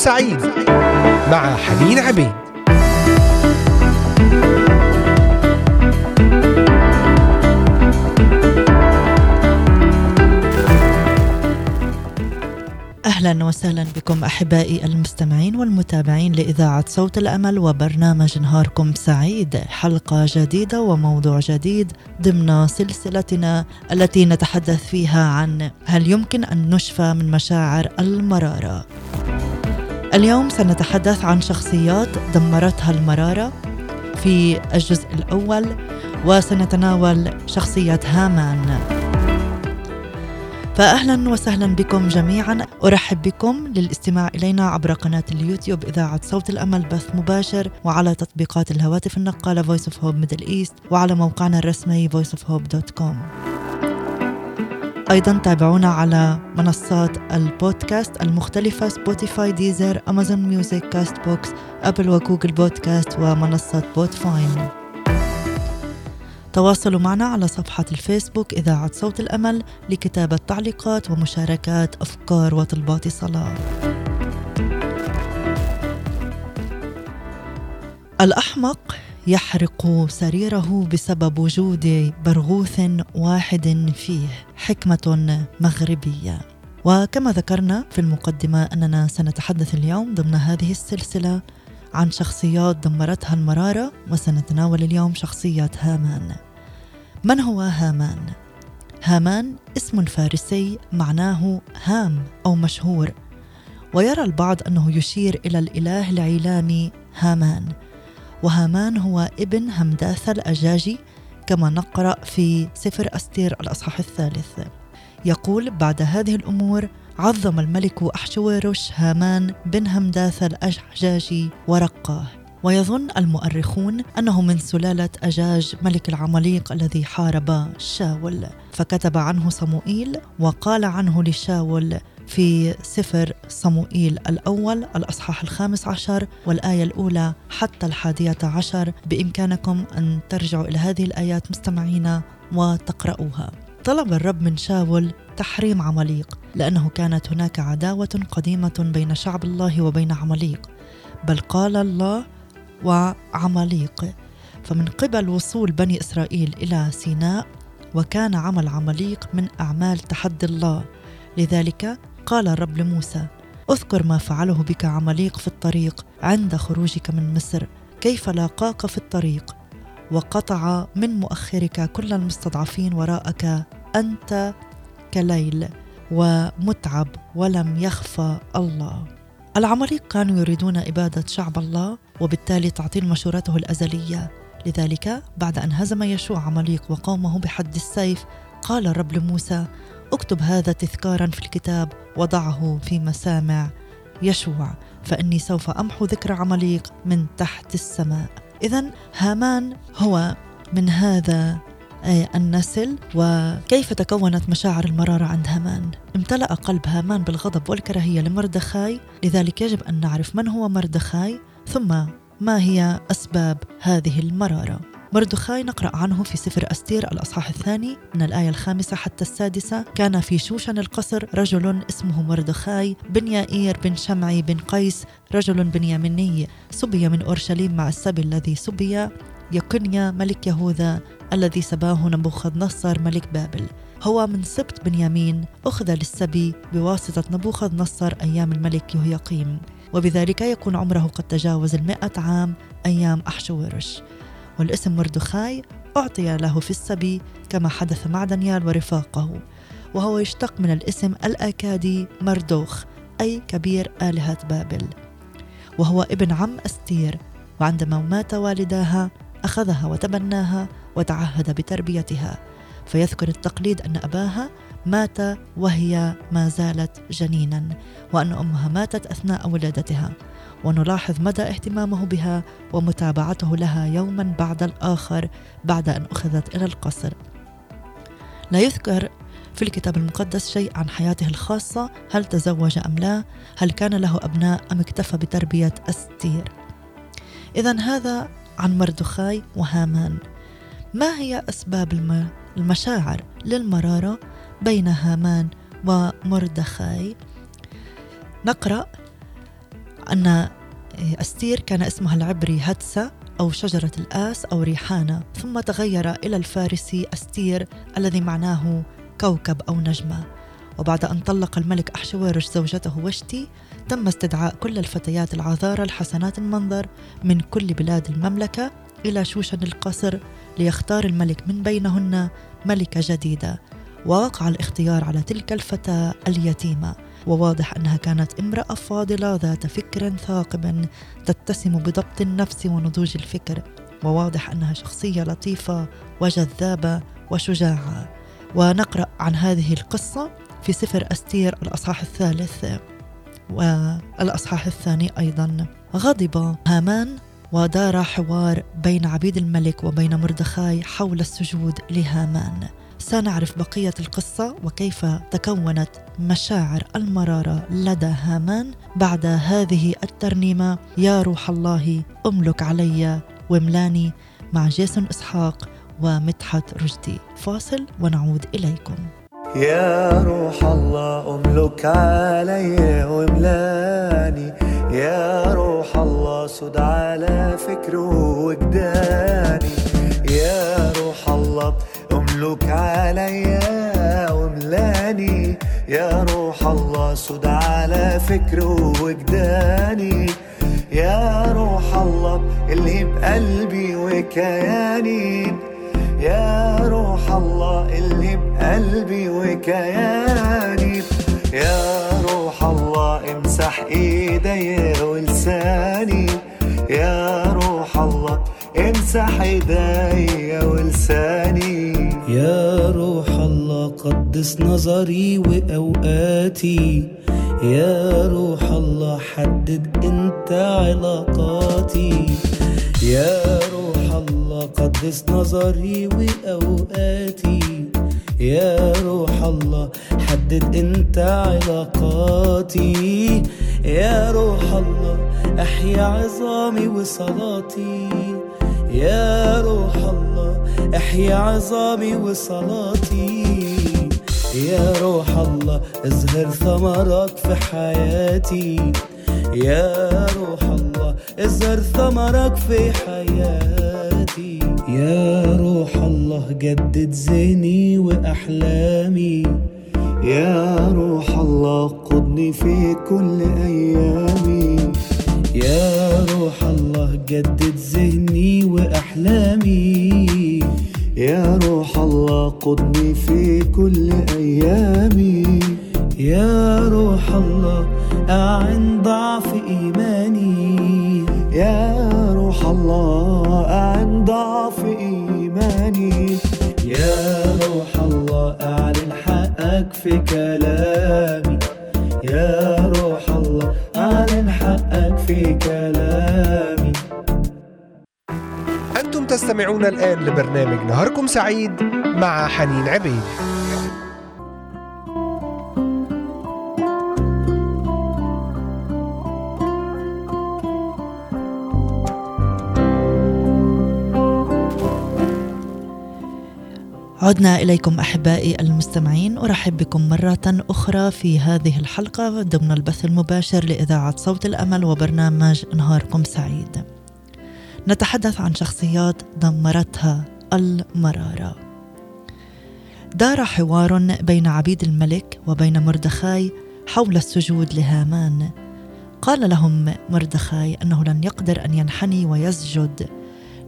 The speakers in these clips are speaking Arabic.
سعيد مع حنين عبيد. أهلا وسهلا بكم أحبائي المستمعين والمتابعين لإذاعة صوت الأمل وبرنامج نهاركم سعيد. حلقة جديدة وموضوع جديد ضمن سلسلتنا التي نتحدث فيها عن هل يمكن أن نشفى من مشاعر المرارة. اليوم سنتحدث عن شخصيات دمرتها المرارة. في الجزء الأول وسنتناول شخصية هامان. فأهلا وسهلا بكم جميعا. أرحب بكم للاستماع إلينا عبر قناة اليوتيوب إذاعة صوت الأمل بث مباشر وعلى تطبيقات الهواتف النقالة Voice of Hope Middle East وعلى موقعنا الرسمي voiceofhope.com أيضا تابعونا على منصات البودكاست المختلفة Spotify Deezer Amazon Music Castbox أبل وجوجل بودكاست ومنصة بودفاين تواصلوا معنا على صفحة الفيسبوك إذاعة صوت الأمل لكتابة تعليقات ومشاركات أفكار وطلبات صلاة. الأحمق يحرق سريره بسبب وجود برغوث واحد فيه حكمة مغربية. وكما ذكرنا في المقدمة أننا سنتحدث اليوم ضمن هذه السلسلة عن شخصيات دمرتها المرارة وسنتناول اليوم شخصية هامان من هو هامان؟ هامان اسم فارسي معناه هام أو مشهور ويرى البعض أنه يشير إلى الإله العيلامي هامان وهامان هو ابن همداثة الأجاجي كما نقرأ في سفر أستير الأصحاح الثالث. يقول بعد هذه الأمور عظم الملك أحشويرش هامان بن همداث الأجاجي ورقاه. ويظن المؤرخون أنه من سلالة أجاج ملك العماليق الذي حارب شاول. فكتب عنه صموئيل وقال عنه لشاول في سفر صموئيل الأول الأصحاح الخامس عشر والآية الأولى حتى الحادية عشر. بإمكانكم أن ترجعوا إلى هذه الآيات مستمعين وتقرؤوها. طلب الرب من شاول تحريم عماليق لأنه كانت هناك عداوة قديمة بين شعب الله وبين عماليق. بل قال الله وعماليق. فمن قبل وصول بني إسرائيل إلى سيناء وكان عمل عماليق من أعمال تحدي الله. لذلك قال الرب لموسى أذكر ما فعله بك عماليق في الطريق عند خروجك من مصر كيف لاقاك في الطريق؟ وقطع من مؤخرك كل المستضعفين وراءك أنت كليل ومتعب ولم يخفى الله. العماليق كانوا يريدون إبادة شعب الله وبالتالي تعطيل مشورته الأزلية. لذلك بعد أن هزم يشوع عماليق وقومه بحد السيف قال الرب لموسى اكتب هذا تذكارا في الكتاب وضعه في مسامع يشوع فإني سوف أمحو ذكر عماليق من تحت السماء. إذا هامان هو من هذا النسل وكيف تكونت مشاعر المرارة عند هامان؟ امتلأ قلب هامان بالغضب والكراهية لمردخاي لذلك يجب أن نعرف من هو مردخاي ثم ما هي أسباب هذه المرارة. مردخاي نقرأ عنه في سفر أستير الأصحاح الثاني من الآية الخامسة حتى السادسة. كان في شوشن القصر رجل اسمه مردخاي بن يائير بن شمعي بن قيس رجل بنياميني سبي من أورشليم مع السبي الذي سبي يكنيا ملك يهوذا الذي سباه نبوخذ نصر ملك بابل. هو من سبط بنيامين أخذ للسبي بواسطة نبوخذ نصر أيام الملك يهوياقيم وبذلك يكون عمره قد تجاوز المئة عام أيام أحشويرش والاسم مردخاي أعطي له في السبي كما حدث مع دانيال ورفاقه وهو يشتق من الاسم الأكادي مردوخ أي كبير آلهة بابل. وهو ابن عم أستير وعندما مات والداها أخذها وتبناها وتعهد بتربيتها. فيذكر التقليد أن أباها مات وهي ما زالت جنينا وأن أمها ماتت أثناء ولادتها. ونلاحظ مدى اهتمامه بها ومتابعته لها يوما بعد الآخر بعد أن أخذت إلى القصر. لا يذكر في الكتاب المقدس شيء عن حياته الخاصة هل تزوج أم لا هل كان له أبناء أم اكتفى بتربية أستير. إذا هذا عن مردخاي وهامان. ما هي أسباب المشاعر للمرارة بين هامان ومردخاي نقرأ أن أستير كان اسمها العبري هتسة أو شجرة الآس أو ريحانة ثم تغير إلى الفارسي أستير الذي معناه كوكب أو نجمة. وبعد أن طلق الملك أحشويرش زوجته وشتي تم استدعاء كل الفتيات العذارى الحسنات المنظر من كل بلاد المملكة إلى شوشن القصر ليختار الملك من بينهن ملكة جديدة ووقع الاختيار على تلك الفتاة اليتيمة. وواضح أنها كانت امرأة فاضلة ذات فكر ثاقب تتسم بضبط النفس ونضوج الفكر وواضح أنها شخصية لطيفة وجذابة وشجاعة. ونقرأ عن هذه القصة في سفر أستير الأصحاح الثالث. والأصحاح الثاني أيضا. غضب هامان ودار حوار بين عبيد الملك وبين مردخاي حول السجود لهامان. سنعرف بقية القصة وكيف تكونت مشاعر المرارة لدى هامان بعد هذه الترنيمة. يا روح الله أملك علي واملاني مع جيسون إسحاق ومدحت رشدي. فاصل ونعود إليكم. يا روح الله أملك علي واملاني. يا روح الله سد على فكره وجداني. املك علي واملاني. يا روح الله سد على فكره وجداني يا روح الله اللي بقلبي وكياني. يا روح الله اللي بقلبي وكياني. يا روح الله امسح ايدي ولساني. يا روح الله امسح ايدي ولساني. يا روح الله قدس نظري وأوقاتي. يا روح الله حدد انت علاقاتي. يا روح الله قدس نظري وأوقاتي. يا روح الله حدد انت علاقاتي. يا روح الله احيا عظامي وصلاتي. يا روح الله إحيا عظامي وصلاتي. يا روح الله اظهر ثمرك في حياتي. يا روح الله اظهر ثمرك في حياتي. يا روح الله جدد ذهني وأحلامي. يا روح الله قدني في كل أيامي. يا روح الله جدد ذهني وأحلامي. يا روح الله قدني في كل أيامي. يا روح الله أعن ضعف إيماني. يا روح الله أعن ضعف إيماني. يا روح الله أعلن حقك في كلامي. يا روح الله أعلن حقك في كلامي. أنتم تستمعون الآن لبرنامج نهاركم سعيد مع حنين عبيد. عدنا إليكم أحبائي المستمعين أرحب بكم مرة أخرى في هذه الحلقة ضمن البث المباشر لإذاعة صوت الأمل وبرنامج نهاركم سعيد. نتحدث عن شخصيات دمرتها المرارة. دار حوار بين عبيد الملك وبين مردخاي حول السجود لهامان. قال لهم مردخاي أنه لن يقدر أن ينحني ويسجد.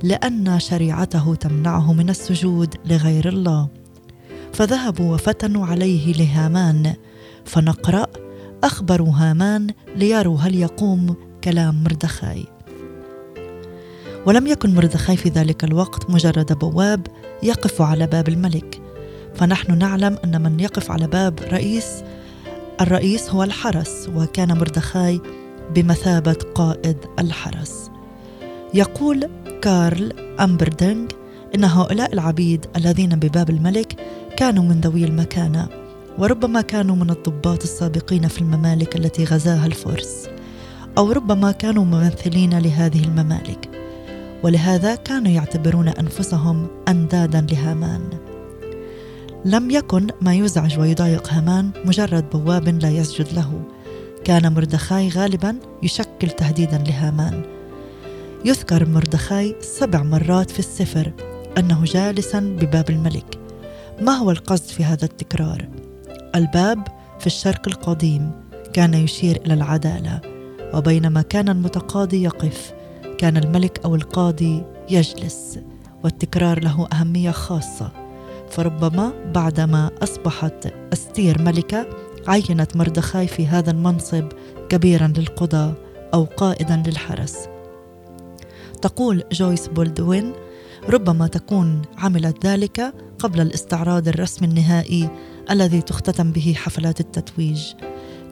لأن شريعته تمنعه من السجود لغير الله. فذهبوا وفتنوا عليه لهامان فنقرأ اخبروا هامان ليروا هل يقوم كلام مردخاي. ولم يكن مردخاي في ذلك الوقت مجرد بواب يقف على باب الملك. فنحن نعلم أن من يقف على باب رئيس الرئيس هو الحرس وكان مردخاي بمثابة قائد الحرس. يقول كارل أمبردنج إن هؤلاء العبيد الذين بباب الملك كانوا من ذوي المكانة وربما كانوا من الضباط السابقين في الممالك التي غزاها الفرس أو ربما كانوا ممثلين لهذه الممالك ولهذا كانوا يعتبرون أنفسهم أندادا لهامان. لم يكن ما يزعج ويضايق هامان مجرد بواب لا يسجد له كان مردخاي غالبا يشكل تهديدا لهامان يذكر مردخاي سبع مرات في السفر أنه جالسا بباب الملك. ما هو القصد في هذا التكرار؟ الباب في الشرق القديم كان يشير إلى العدالة وبينما كان المتقاضي يقف كان الملك أو القاضي يجلس والتكرار له أهمية خاصة. فربما بعدما أصبحت أستير ملكة عينت مردخاي في هذا المنصب كبيرا للقضاء أو قائدا للحرس. تقول جويس بولدوين ربما تكون عملت ذلك قبل الاستعراض الرسمي النهائي الذي تختتم به حفلات التتويج.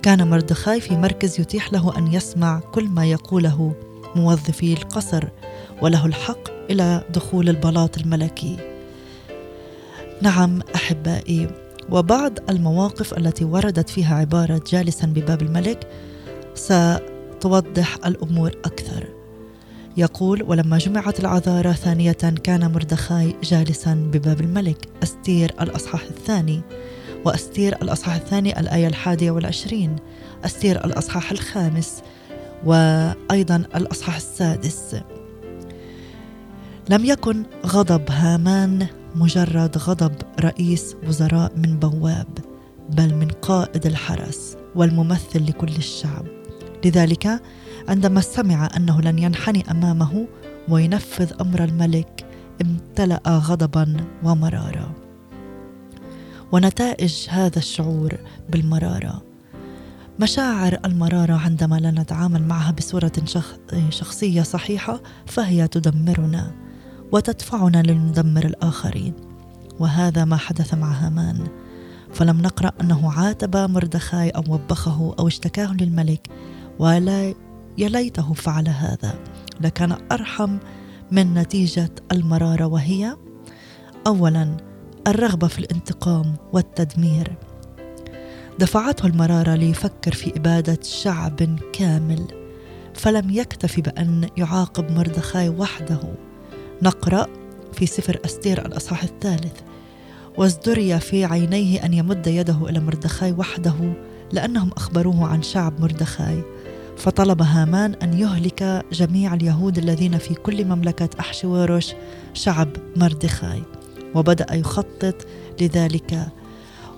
كان مردخاي في مركز يتيح له أن يسمع كل ما يقوله موظفي القصر وله الحق إلى دخول البلاط الملكي. نعم أحبائي وبعض المواقف التي وردت فيها عبارة جالسا بباب الملك ستوضح الأمور أكثر. يقول ولما جمعت العذارى ثانية كان مردخاي جالسا بباب الملك أستير الأصحاح الثاني وأستير الأصحاح الثاني الآية الحادية والعشرين أستير الأصحاح الخامس وأيضا الأصحاح السادس. لم يكن غضب هامان مجرد غضب رئيس وزراء من بواب بل من قائد الحرس والممثل لكل الشعب. لذلك عندما سمع أنه لن ينحني أمامه وينفذ أمر الملك امتلأ غضبا ومراره ونتائج هذا الشعور بالمرارة. مشاعر المرارة عندما لا نتعامل معها بصورة شخصية صحيحة فهي تدمرنا وتدفعنا لندمر الآخرين. وهذا ما حدث مع هامان. فلم نقرأ أنه عاتب مردخاي أو وبخه أو اشتكاه للملك ولا يا ليته فعل هذا. لكان أرحم من نتيجة المرارة وهي اولا الرغبة في الانتقام والتدمير. دفعته المرارة ليفكر في إبادة شعب كامل فلم يكتف بأن يعاقب مردخاي وحده. نقرأ في سفر أستير الأصحاح الثالث. وازدري في عينيه أن يمد يده إلى مردخاي وحده لأنهم أخبروه عن شعب مردخاي. فطلب هامان أن يهلك جميع اليهود الذين في كل مملكة أحشوروش شعب مردخاي. وبدأ يخطط لذلك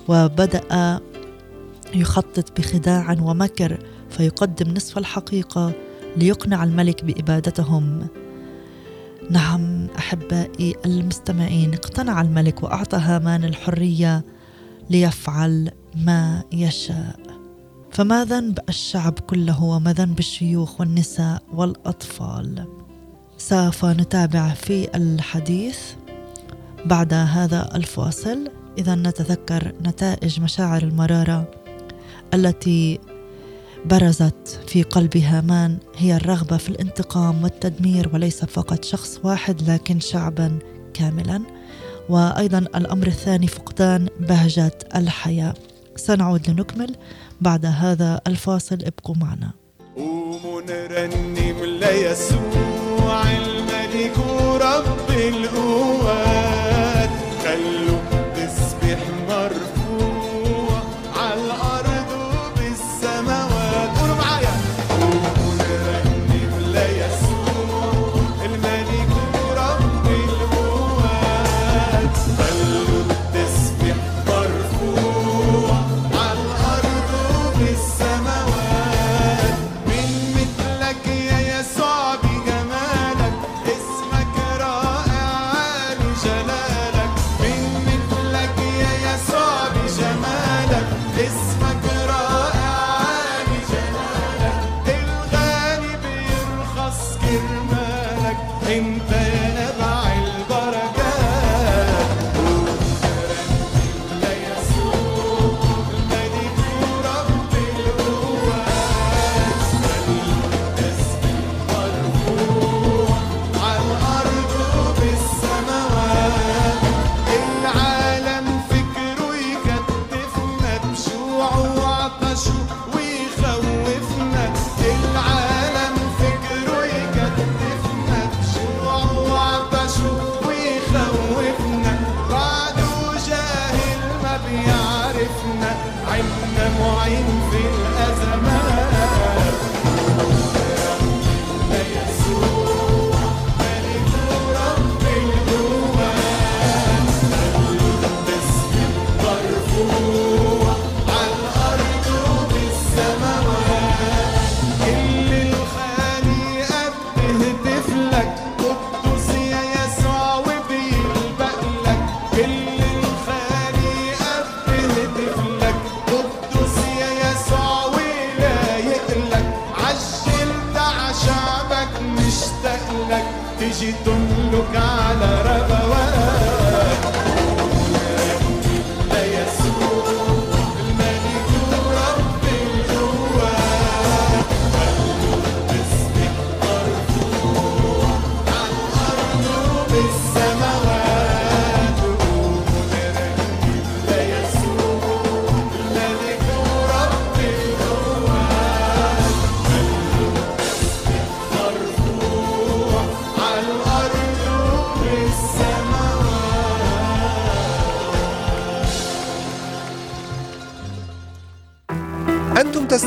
وبدأ يخطط بخداع ومكر فيقدم نصف الحقيقة ليقنع الملك بإبادتهم. نعم أحبائي المستمعين اقتنع الملك وأعطى هامان الحرية ليفعل ما يشاء. فما ذنب الشعب كله وما ذنب الشيوخ والنساء والأطفال. سوف نتابع في الحديث بعد هذا الفاصل. إذا نتذكر نتائج مشاعر المرارة التي برزت في قلب هامان. هي الرغبة في الانتقام والتدمير وليس فقط شخص واحد لكن شعبا كاملا. وأيضا الأمر الثاني فقدان بهجة الحياة. سنعود لنكمل. بعد هذا الفاصل ابقوا معنا. قوموا نرنم ليسوع الملك ورب القوات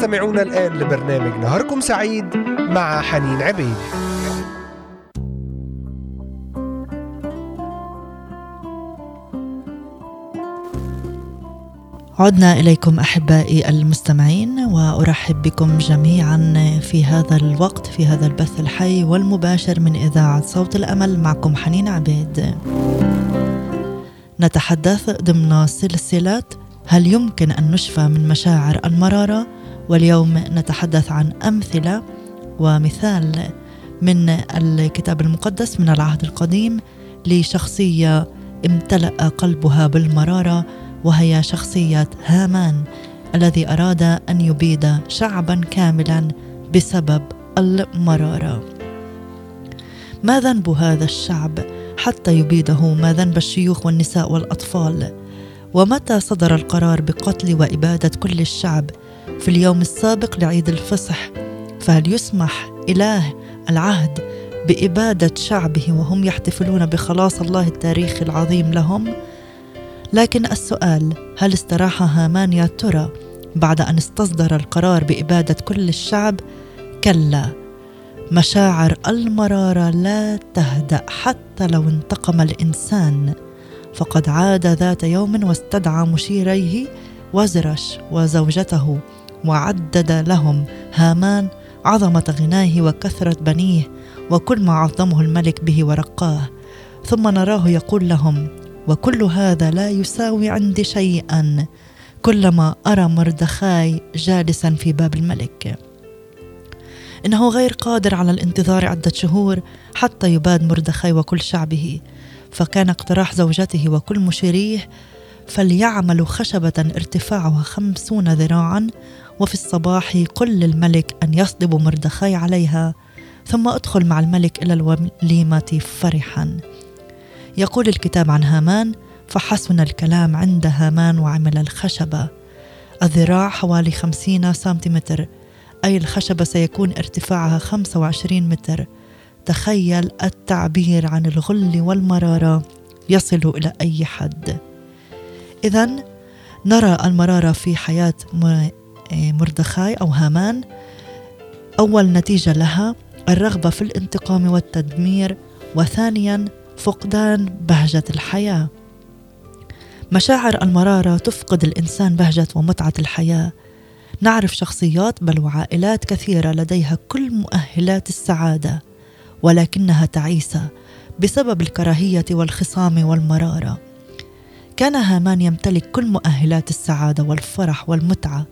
تستمعون الآن لبرنامج نهاركم سعيد مع حنين عبيد. عدنا إليكم أحبائي المستمعين وأرحب بكم جميعا في هذا الوقت في هذا البث الحي والمباشر من إذاعة صوت الأمل معكم حنين عبيد. نتحدث ضمن سلسلة هل يمكن أن نشفى من مشاعر المرارة؟ واليوم نتحدث عن أمثلة ومثال من الكتاب المقدس من العهد القديم لشخصية امتلأ قلبها بالمرارة وهي شخصية هامان الذي أراد أن يبيد شعبا كاملا بسبب المرارة. ما ذنب هذا الشعب حتى يبيده؟ ما ذنب الشيوخ والنساء والأطفال؟ ومتى صدر القرار بقتل وإبادة كل الشعب في اليوم السابق لعيد الفصح فهل يسمح إله العهد بإبادة شعبه وهم يحتفلون بخلاص الله التاريخي العظيم لهم؟ لكن السؤال هل استراح هامان يا ترى بعد أن استصدر القرار بإبادة كل الشعب؟ كلا مشاعر المرارة لا تهدأ حتى لو انتقم الإنسان فقد عاد ذات يوم واستدعى مشيريه وزرش وزوجته وعدد لهم هامان عظمة غناه وكثرة بنيه وكل ما عظمه الملك به ورقاه. ثم نراه يقول لهم وكل هذا لا يساوي عندي شيئا كلما أرى مردخاي جالسا في باب الملك. إنه غير قادر على الانتظار عدة شهور حتى يباد مردخاي وكل شعبه. فكان اقتراح زوجته وكل مشيريه فليعملوا خشبة ارتفاعها خمسون ذراعا وفي الصباح قل للملك أن يصلب مردخاي عليها ثم أدخل مع الملك إلى الوليمة فرحا. يقول الكتاب عن هامان فحسن الكلام عند هامان وعمل الخشبة الذراع حوالي خمسين سنتيمتر أي الخشبة سيكون ارتفاعها خمسة وعشرين متر. تخيل التعبير عن الغل والمرارة يصل إلى أي حد. إذا نرى المرارة في حياة مردخاي أو هامان. أول نتيجة لها الرغبة في الانتقام والتدمير وثانيا فقدان بهجة الحياة. مشاعر المرارة تفقد الإنسان بهجة ومتعة الحياة. نعرف شخصيات بل وعائلات كثيرة لديها كل مؤهلات السعادة ولكنها تعيسة بسبب الكراهية والخصام والمرارة. كان هامان يمتلك كل مؤهلات السعادة والفرح والمتعة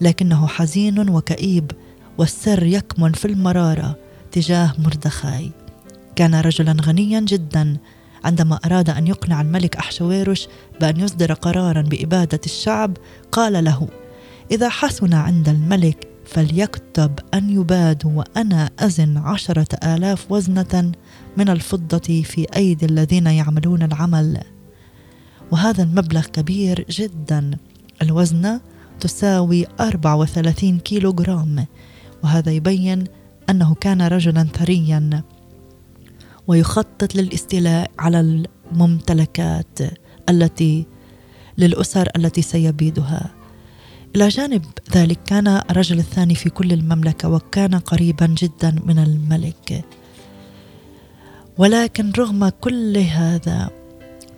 لكنه حزين وكئيب والسر يكمن في المرارة تجاه مردخاي. كان رجلا غنيا جدا عندما أراد أن يقنع الملك أحشويرش بأن يصدر قرارا بإبادة الشعب قال له إذا حسن عند الملك فليكتب أن يبادوا وأنا أزن عشرة آلاف وزنة من الفضة في أيدي الذين يعملون العمل. وهذا المبلغ كبير جدا. الوزنة تساوي 34 كيلو جرام وهذا يبين أنه كان رجلا ثريا ويخطط للاستيلاء على الممتلكات التي للأسر التي سيبيدها. إلى جانب ذلك كان الرجل الثاني في كل المملكة وكان قريبا جدا من الملك. ولكن رغم كل هذا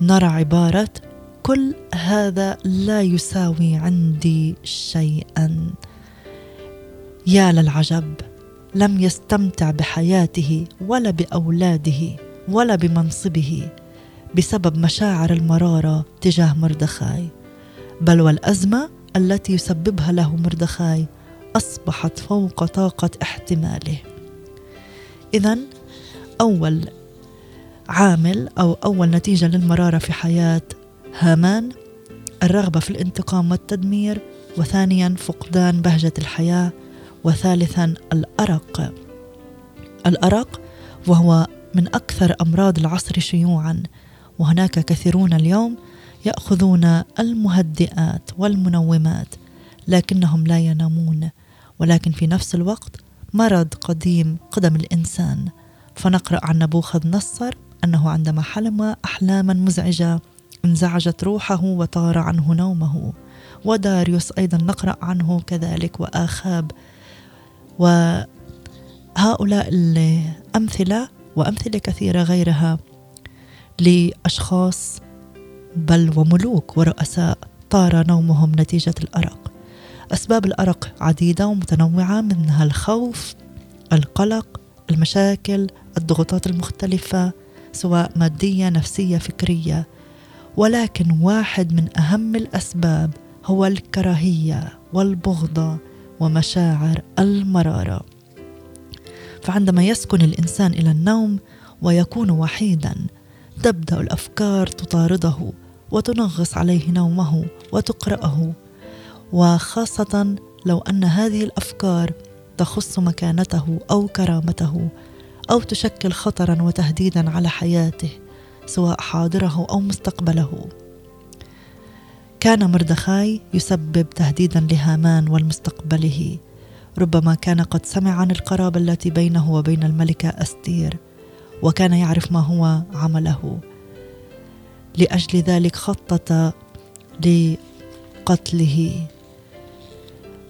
نرى عبارة كل هذا لا يساوي عندي شيئا. يا للعجب لم يستمتع بحياته ولا بأولاده ولا بمنصبه بسبب مشاعر المرارة تجاه مردخاي بل والأزمة التي يسببها له مردخاي أصبحت فوق طاقة احتماله. اذا أول عامل أو أول نتيجة للمرارة في حياة هامان الرغبة في الانتقام والتدمير وثانيا فقدان بهجة الحياة وثالثا الأرق. الأرق وهو من أكثر أمراض العصر شيوعا وهناك كثيرون اليوم يأخذون المهدئات والمنومات لكنهم لا ينامون ولكن في نفس الوقت مرض قديم قدم الإنسان. فنقرأ عن نبوخذ نصر أنه عندما حلم أحلاما مزعجه انزعجت روحه وطار عنه نومه. وداريوس أيضا نقرأ عنه كذلك وآخاب. وهؤلاء الأمثلة وأمثلة كثيرة غيرها لأشخاص بل وملوك ورؤساء طار نومهم نتيجة الأرق. أسباب الأرق عديدة ومتنوعة منها الخوف القلق المشاكل الضغوطات المختلفة سواء مادية نفسية فكرية. ولكن واحد من أهم الأسباب هو الكراهية والبغضه ومشاعر المرارة. فعندما يسكن الإنسان إلى النوم ويكون وحيدا تبدأ الأفكار تطارده وتنغص عليه نومه وتقرأه. وخاصة لو أن هذه الأفكار تخص مكانته أو كرامته أو تشكل خطرا وتهديدا على حياته. سواء حاضره أو مستقبله. كان مردخاي يسبب تهديدا لهامان والمستقبله. ربما كان قد سمع عن القرابة التي بينه وبين الملكة أستير وكان يعرف ما هو عمله. لأجل ذلك خطط لقتله.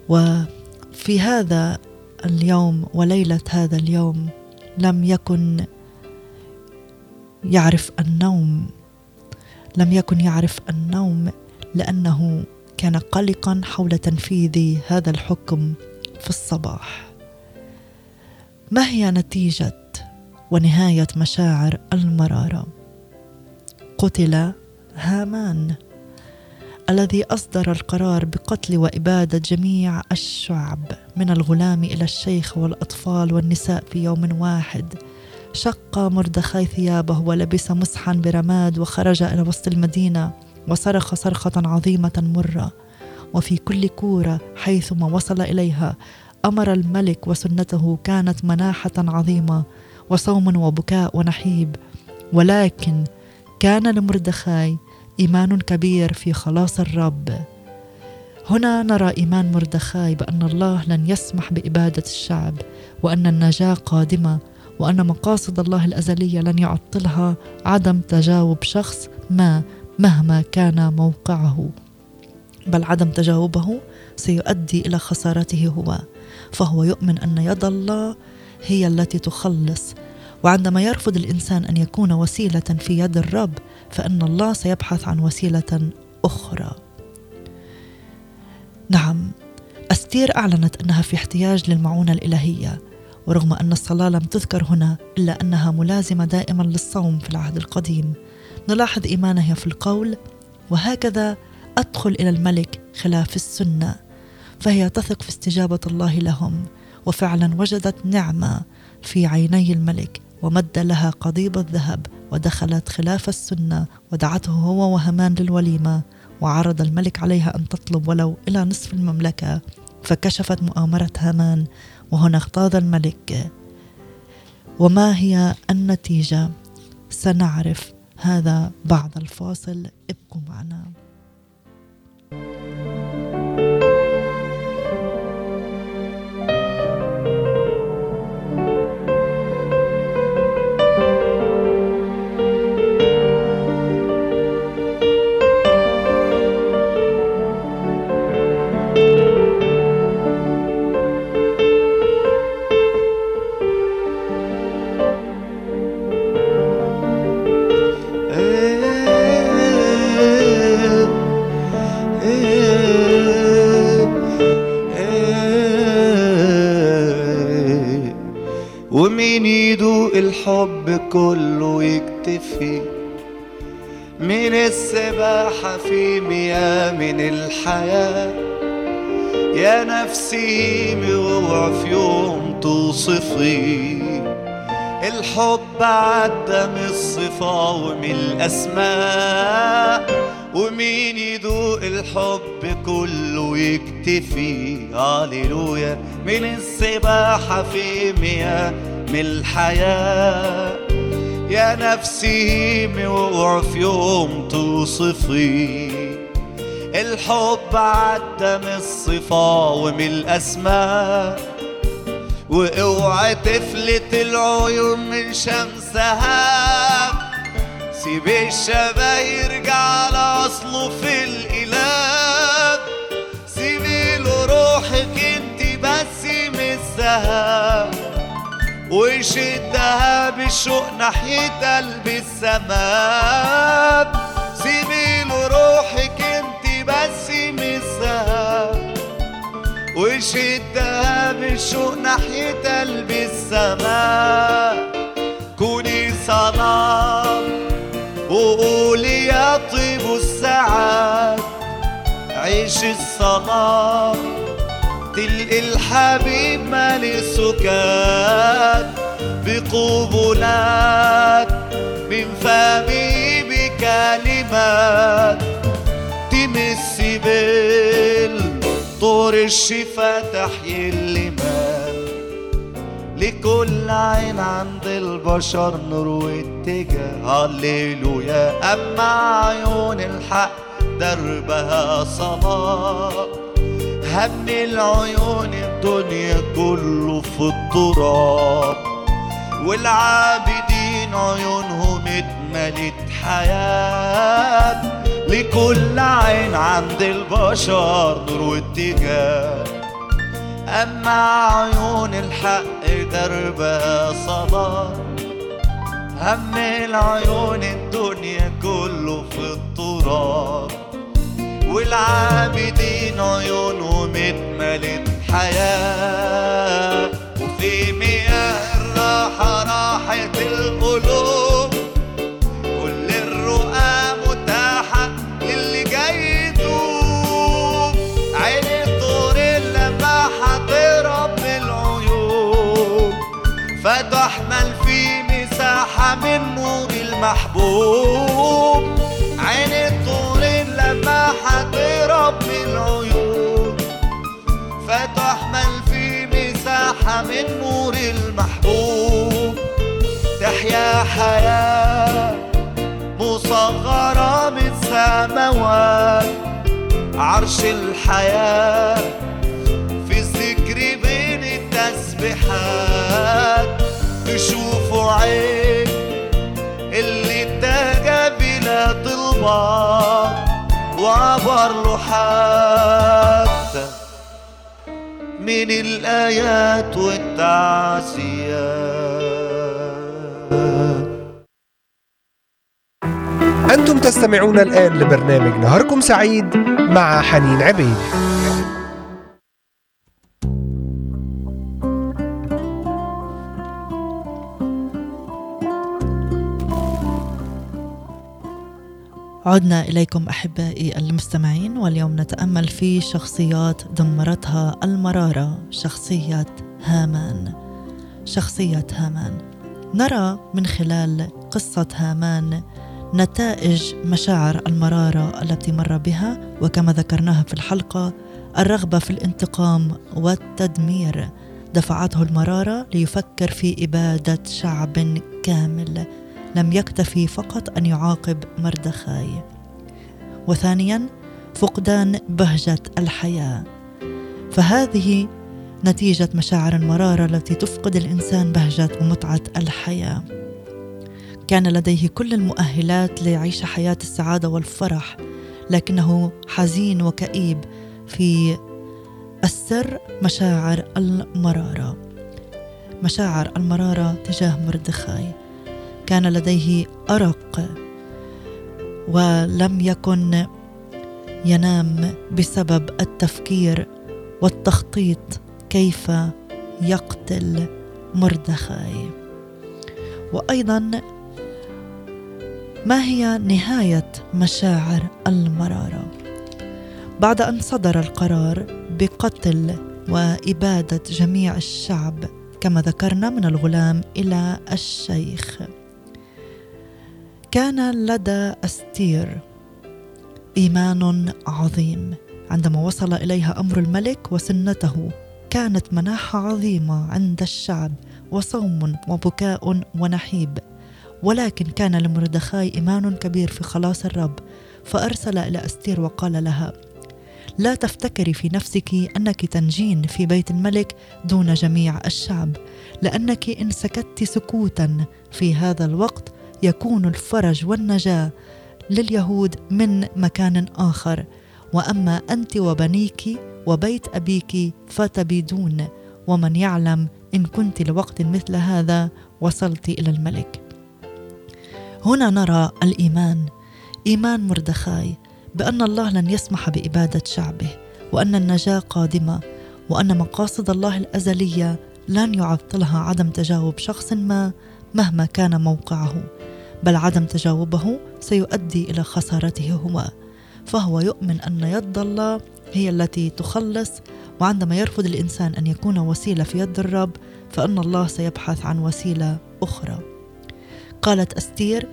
وفي هذا اليوم وليلة هذا اليوم لم يكن يعرف النوم لم يكن يعرف النوم لأنه كان قلقا حول تنفيذ هذا الحكم في الصباح. ما هي نتيجة ونهاية مشاعر المرارة؟ قتل هامان الذي أصدر القرار بقتل وإبادة جميع الشعب من الغلام إلى الشيخ والأطفال والنساء في يوم واحد. شق مردخاي ثيابه ولبس مسحا برماد وخرج إلى وسط المدينة وصرخ صرخة عظيمة مرة. وفي كل كورة حيثما وصل إليها أمر الملك وسنته كانت مناحة عظيمة وصوم وبكاء ونحيب. ولكن كان لمردخاي إيمان كبير في خلاص الرب. هنا نرى إيمان مردخاي بأن الله لن يسمح بإبادة الشعب وأن النجاة قادمة وأن مقاصد الله الأزلية لن يعطلها عدم تجاوب شخص ما مهما كان موقعه. بل عدم تجاوبه سيؤدي إلى خسارته هو فهو يؤمن أن يد الله هي التي تخلص. وعندما يرفض الإنسان أن يكون وسيلة في يد الرب فإن الله سيبحث عن وسيلة أخرى. نعم أستير أعلنت أنها في احتياج للمعونة الإلهية. ورغم أن الصلاة لم تذكر هنا إلا أنها ملازمة دائما للصوم في العهد القديم. نلاحظ ايمانها في القول وهكذا أدخل إلى الملك خلاف السنة فهي تثق في استجابة الله لهم وفعلا وجدت نعمة في عيني الملك ومد لها قضيب الذهب ودخلت خلاف السنة ودعته هو وهمان للوليمة وعرض الملك عليها أن تطلب ولو إلى نصف المملكة فكشفت مؤامرة هامان وهنا اغتاظ الملك. وما هي النتيجة؟ سنعرف هذا بعد الفاصل. ابقوا معنا. يدوق الحب كله يكتفي؟ من السباحة في مياه من الحياة؟ يا نفسي اوعى في يوم توصفي. الحب عدى من الصفة ومن الأسماء. ومين يدوق الحب كله يكتفي؟ هاليلويا. من السباحة في مياه من الحياة. يا نفسي اوعى في يوم توصفي. الحب عدى من الصفة ومن الأسماء. وأوعى تفلت العيون من شمسها. سيب الشبه يرجع لأصله في وشدها بالشوق ناحية قلب السماء. سيبي له روحك انت بس مسها وشدها بالشوق ناحية قلب السماء. كوني صلاة وقولي يا طيب الساعات عيش الصلاة. تلقي الحبيب مالي سكات بقبلات من فمي بكلمات تمسي بالطور الشفا تحيي اللي مات لكل عين عند البشر نور واتجاه هللويا أما عيون الحق دربها صلاة هم العيون الدنيا كله في التراب. والعابدين عيونهم اتملت حياة. لكل عين عند البشر نور واتجاه. أما عيون الحق دربها صلاة هم العيون الدنيا كله في التراب. والعابدين عيونهم اتملت حياة وفي مياه الراحة راحت القلوب. كل الرؤى متاحة للي جاي يتوب. عين الطور لما هتهرب بالعيون فتحمل في مساحة من نور المحبوب. هتهرب بالعيون فتحمل في مساحة من نور المحبوب. تحيا حياة مصغرة من سماوات. عرش الحياة في الذكر بين التسبيحات. تشوفوا عين اللي اتجه بلا طلبات. وعبر له حتى من الآيات والتعزيات. أنتم تستمعون الآن لبرنامج نهاركم سعيد مع حنين عبيد. عدنا إليكم أحبائي المستمعين واليوم نتأمل في شخصيات دمرتها المرارة شخصية هامان. شخصية هامان. نرى من خلال قصة هامان نتائج مشاعر المرارة التي مر بها وكما ذكرناها في الحلقة الرغبة في الانتقام والتدمير. دفعته المرارة ليفكر في إبادة شعب كامل. لم يكتفي فقط أن يعاقب مردخاي وثانيا فقدان بهجة الحياة. فهذه نتيجة مشاعر المراره التي تفقد الإنسان بهجة ومتعة الحياة. كان لديه كل المؤهلات ليعيش حياة السعادة والفرح لكنه حزين وكئيب في السر مشاعر المرارة. مشاعر المرارة تجاه مردخاي كان لديه أرق ولم يكن ينام بسبب التفكير والتخطيط كيف يقتل مردخاي. وأيضا ما هي نهاية مشاعر المرارة؟ بعد أن صدر القرار بقتل وإبادة جميع الشعب كما ذكرنا من الغلام إلى الشيخ. كان لدى أستير إيمان عظيم. عندما وصل إليها أمر الملك وسنته كانت مناحة عظيمة عند الشعب وصوم وبكاء ونحيب. ولكن كان لمردخاي إيمان كبير في خلاص الرب فأرسل إلى أستير وقال لها لا تفتكري في نفسك أنك تنجين في بيت الملك دون جميع الشعب لأنك إن سكت سكوتا في هذا الوقت يكون الفرج والنجاة لليهود من مكان آخر. وأما أنت وبنيك وبيت أبيك فتبيدون ومن يعلم إن كنت لوقت مثل هذا وصلت إلى الملك. هنا نرى الإيمان إيمان مردخاي بأن الله لن يسمح بإبادة شعبه وأن النجاة قادمة وأن مقاصد الله الأزلية لن يعطلها عدم تجاوب شخص ما مهما كان موقعه. بل عدم تجاوبه سيؤدي إلى خسارته هو فهو يؤمن أن يد الله هي التي تخلص وعندما يرفض الإنسان أن يكون وسيلة في يد الرب فإن الله سيبحث عن وسيلة أخرى. قالت أستير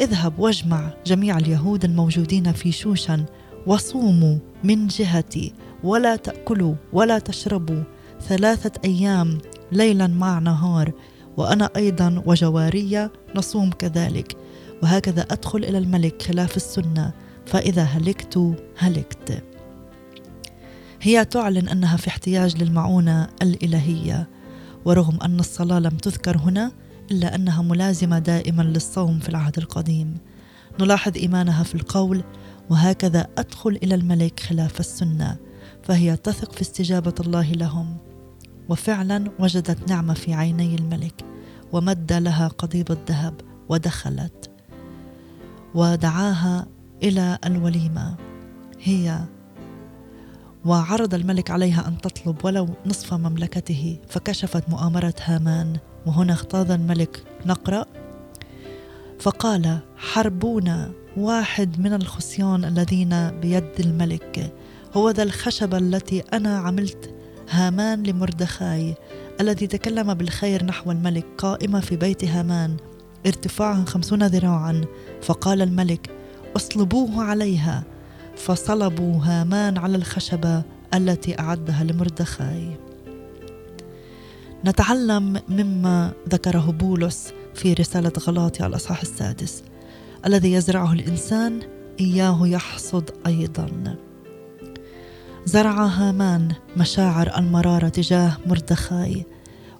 اذهب واجمع جميع اليهود الموجودين في شوشن وصوموا من جهتي ولا تأكلوا ولا تشربوا ثلاثة أيام ليلا مع نهار وأنا أيضا وجوارية نصوم كذلك. وهكذا أدخل إلى الملك خلاف السنة فإذا هلكت هلكت. هي تعلن أنها في احتياج للمعونة الإلهية ورغم أن الصلاة لم تذكر هنا إلا أنها ملازمة دائما للصوم في العهد القديم. نلاحظ إيمانها في القول وهكذا أدخل إلى الملك خلاف السنة فهي تثق في استجابة الله لهم. وفعلا وجدت نعمة في عيني الملك ومد لها قضيب الذهب ودخلت ودعاها إلى الوليمة. هي وعرض الملك عليها أن تطلب ولو نصف مملكته فكشفت مؤامرة هامان. وهنا اختاض الملك نقرأ فقال حربونا واحد من الخصيان الذين بيد الملك هو ذا الخشبة التي أنا عملت هامان لمردخاي الذي تكلم بالخير نحو الملك قائمة في بيت هامان ارتفاعها خمسون ذراعا فقال الملك أصلبوه عليها. فصلبوا هامان على الخشبة التي أعدها لمردخاي. نتعلم مما ذكره بولس في رسالة غلاطي الأصحاح السادس الذي يزرعه الإنسان إياه يحصد أيضاً. زرع هامان مشاعر المرارة تجاه مردخاي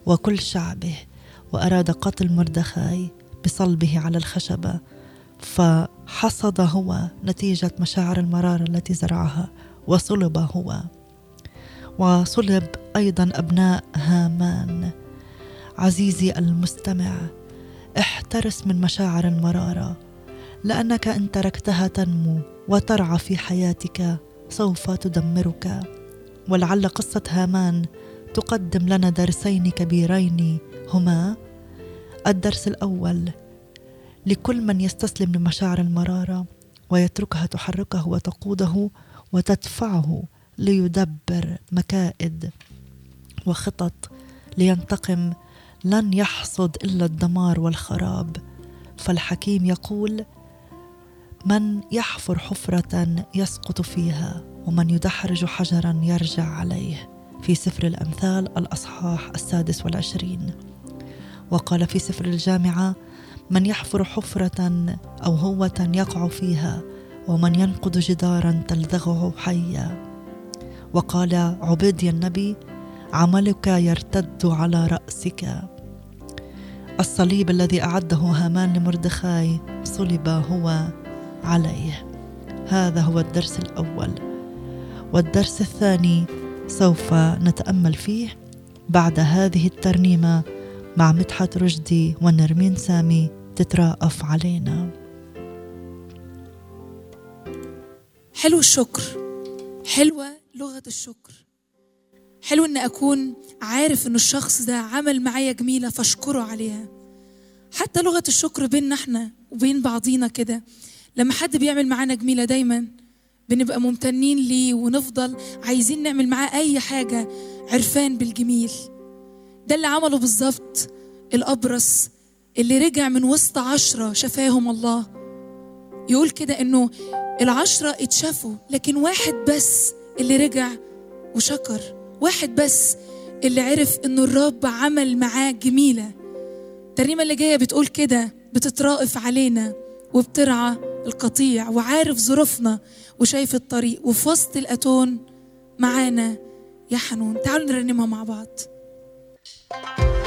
وكل شعبه وأراد قتل مردخاي بصلبه على الخشبة فحصد هو نتيجة مشاعر المرارة التي زرعها وصلب هو. وصلب أيضا أبناء هامان. عزيزي المستمع احترس من مشاعر المرارة لأنك إن تركتها تنمو وترعى في حياتك سوف تدمرك. ولعل قصة هامان تقدم لنا درسين كبيرين. هما الدرس الأول لكل من يستسلم لمشاعر المرارة ويتركها تحركه وتقوده وتدفعه ليدبر مكائد. وخطط لينتقم لن يحصد إلا الدمار والخراب. فالحكيم يقول من يحفر حفرة يسقط فيها ومن يدحرج حجرا يرجع عليه. في سفر الأمثال الأصحاح السادس والعشرين. وقال في سفر الجامعة من يحفر حفرة أو هوة يقع فيها ومن ينقض جدارا تلدغه حيا. وقال عبيدي النبي عملك يرتد على رأسك. الصليب الذي أعده هامان لمردخاي صلب هو عليه. هذا هو الدرس الأول. والدرس الثاني سوف نتأمل فيه بعد هذه الترنيمة مع مدحت رشدي ونرمين سامي تتراءف علينا. حلو الشكر. حلوة لغة الشكر. حلو ان أكون عارف ان الشخص ده عمل معايا جميلة فأشكره عليها. حتى لغة الشكر بيننا إحنا وبين بعضينا كده. لما حد بيعمل معانا جميلة دايما بنبقى ممتنين ليه ونفضل عايزين نعمل معاه أي حاجة عرفان بالجميل. ده اللي عمله بالظبط الأبرص اللي رجع من وسط عشرة شفاهم الله. يقول كده إنه العشرة اتشافوا لكن واحد بس اللي رجع وشكر واحد بس اللي عرف إنه الرب عمل معاه جميلة. الترنيمة اللي جاية بتقول كده بتترائف علينا وبترعى القطيع وعارف ظروفنا وشايف الطريق وفي وسط الأتون معانا يا حنون. تعالوا نرنمها مع بعض. ترائف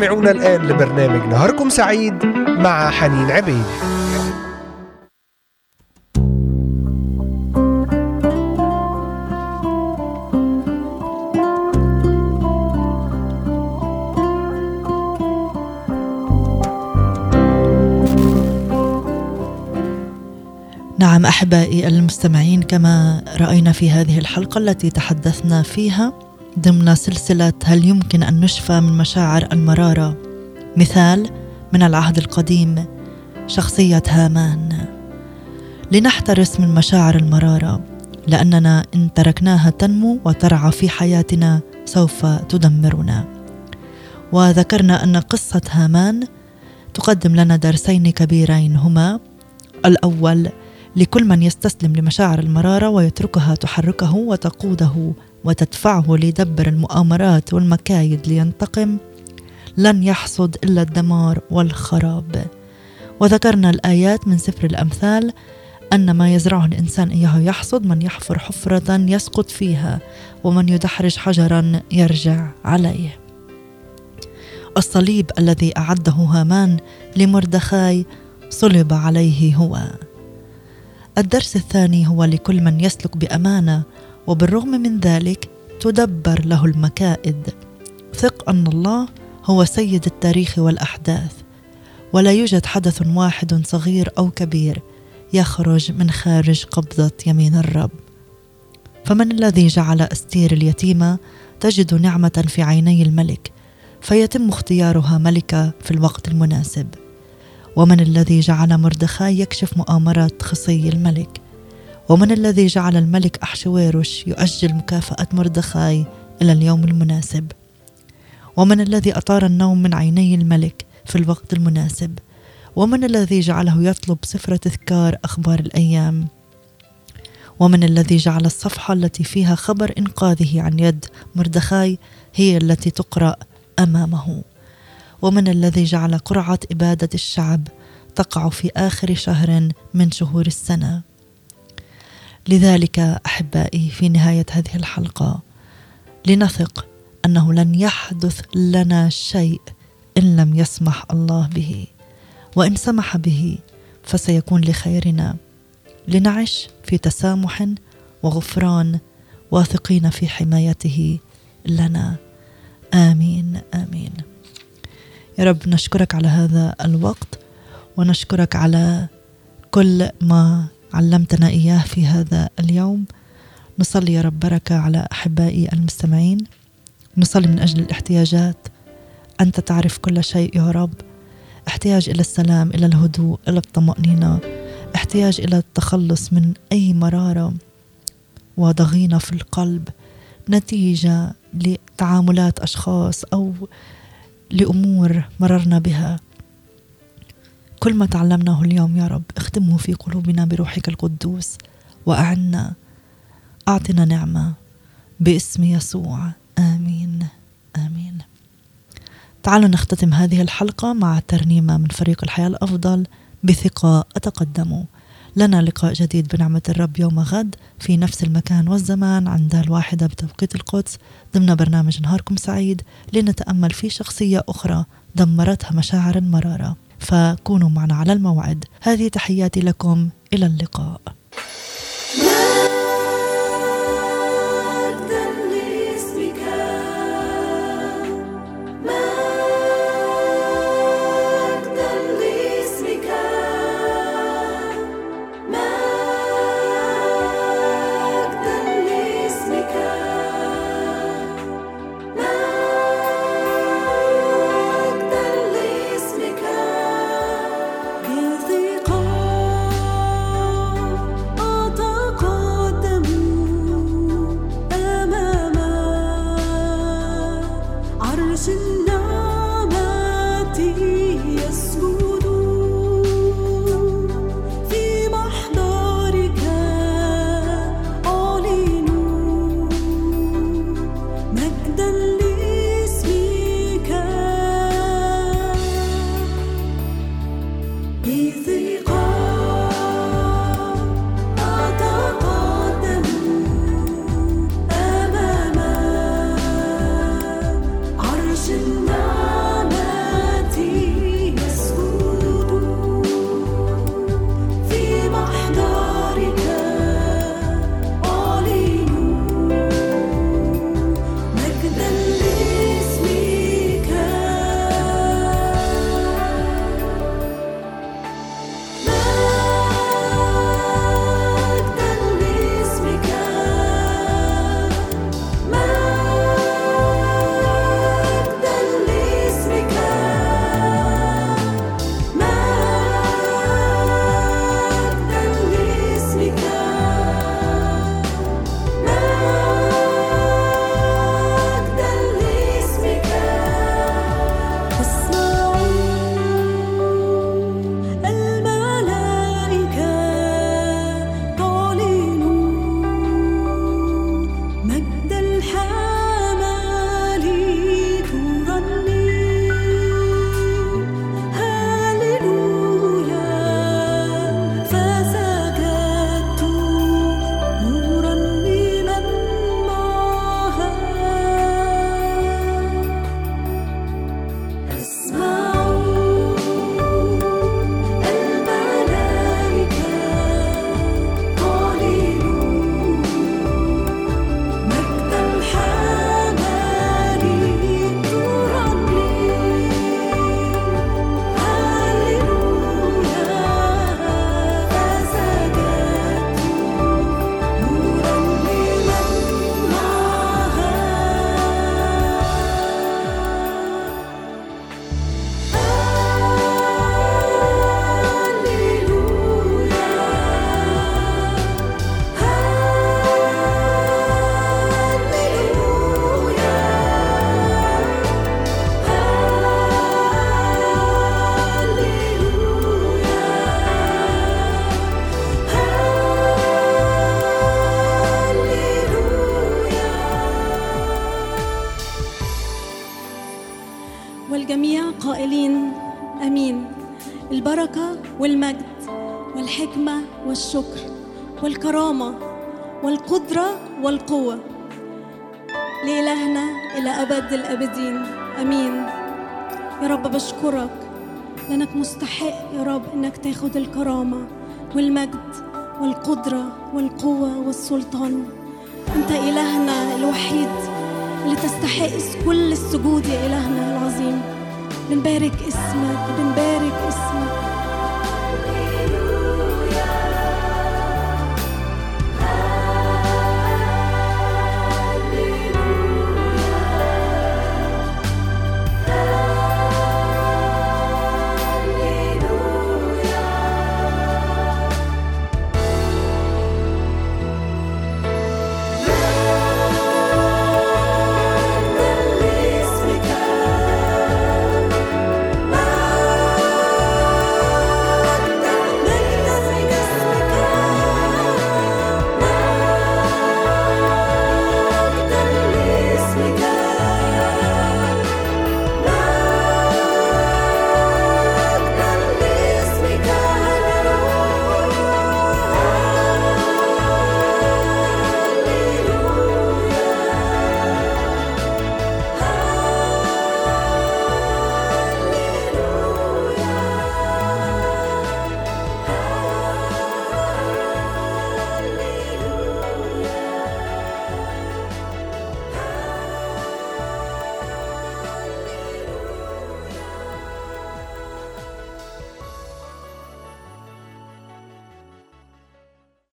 تستمعون الآن لبرنامج نهاركم سعيد مع حنين عبيد. نعم أحبائي المستمعين كما رأينا في هذه الحلقة التي تحدثنا فيها ضمن سلسلة هل يمكن أن نشفى من مشاعر المرارة؟ مثال من العهد القديم شخصية هامان. لنحترس من مشاعر المرارة لأننا إن تركناها تنمو وترعى في حياتنا سوف تدمرنا. وذكرنا أن قصة هامان تقدم لنا درسين كبيرين هما الأول لكل من يستسلم لمشاعر المرارة ويتركها تحركه وتقوده وتدفعه ليدبر المؤامرات والمكايد لينتقم. لن يحصد إلا الدمار والخراب. وذكرنا الآيات من سفر الأمثال أن ما يزرعه الإنسان إياه يحصد من يحفر حفرة يسقط فيها ومن يدحرج حجرا يرجع عليه. الصليب الذي أعده هامان لمردخاي صلب عليه هو. الدرس الثاني هو لكل من يسلك بأمانة وبالرغم من ذلك تدبر له المكائد. ثق أن الله هو سيد التاريخ والأحداث. ولا يوجد حدث واحد صغير أو كبير يخرج من خارج قبضة يمين الرب. فمن الذي جعل أستير اليتيمه تجد نعمة في عيني الملك فيتم اختيارها ملكة في الوقت المناسب. ومن الذي جعل مردخاي يكشف مؤامرة خصي الملك؟ ومن الذي جعل الملك أحشويروش يؤجل مكافأة مردخاي إلى اليوم المناسب؟ ومن الذي أطار النوم من عيني الملك في الوقت المناسب؟ ومن الذي جعله يطلب سفر تذكار أخبار الأيام؟ ومن الذي جعل الصفحة التي فيها خبر إنقاذه عن يد مردخاي هي التي تقرأ أمامه؟ ومن الذي جعل قرعة إبادة الشعب تقع في آخر شهر من شهور السنة. لذلك أحبائي في نهاية هذه الحلقة لنثق أنه لن يحدث لنا شيء إن لم يسمح الله به. وإن سمح به فسيكون لخيرنا. لنعش في تسامح وغفران واثقين في حمايته لنا. آمين آمين. يا رب نشكرك على هذا الوقت ونشكرك على كل ما علمتنا إياه في هذا اليوم. نصلي يا رب بركة على أحبائي المستمعين. نصلي من أجل الاحتياجات. أنت تعرف كل شيء يا رب. احتياج إلى السلام إلى الهدوء إلى الطمأنينة. احتياج إلى التخلص من أي مرارة وضغينه في القلب. نتيجة لتعاملات أشخاص أو لأمور مررنا بها. كل ما تعلمناه اليوم يا رب اختمه في قلوبنا بروحك القدوس وأعنا أعطنا نعمة باسم يسوع. آمين. آمين. تعالوا نختتم هذه الحلقة مع ترنيمة من فريق الحياة الأفضل بثقة أتقدم. لنا لقاء جديد بنعمة الرب يوم غد في نفس المكان والزمان عند الواحدة بتوقيت القدس ضمن برنامج نهاركم سعيد لنتأمل في شخصية أخرى دمرتها مشاعر المرارة فكونوا معنا على الموعد. هذه تحياتي لكم إلى اللقاء. بشكرك لأنك مستحق يا رب إنك تاخد الكرامة والمجد والقدرة والقوة والسلطان. أنت إلهنا الوحيد اللي تستحق كل السجود يا إلهنا العظيم. بنبارك اسمك بنبارك اسمك.